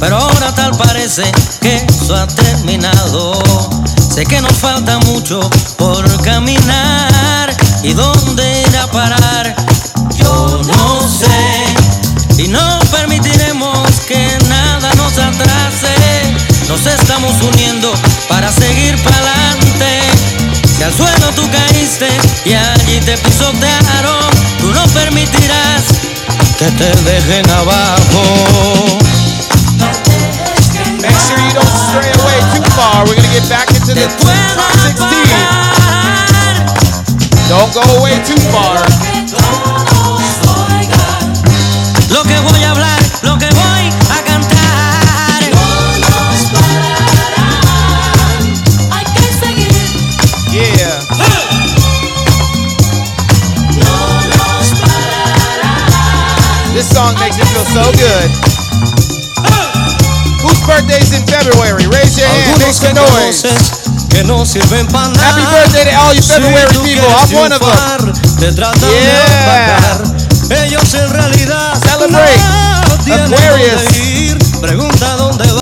pero ahora tal parece que eso ha terminado. Sé que nos falta mucho por caminar y dónde ir a parar. Yo no sé y no permitiremos que nada nos atrase. Nos estamos uniendo para seguir para adelante. Si al suelo tú caíste y allí te pisotearon, tú no permitirás que te dejen abajo. Don't go away too far. Yeah. This song makes me feel so good. birthdays in February. Raise your hand. Make some noise. Que no sirven para nada. Happy birthday to all you February people. I'm one of them. Te tratan Yeah. opacar. Ellos en realidad Celebrate. no Aquarius. dónde ir. Pregunta dónde va.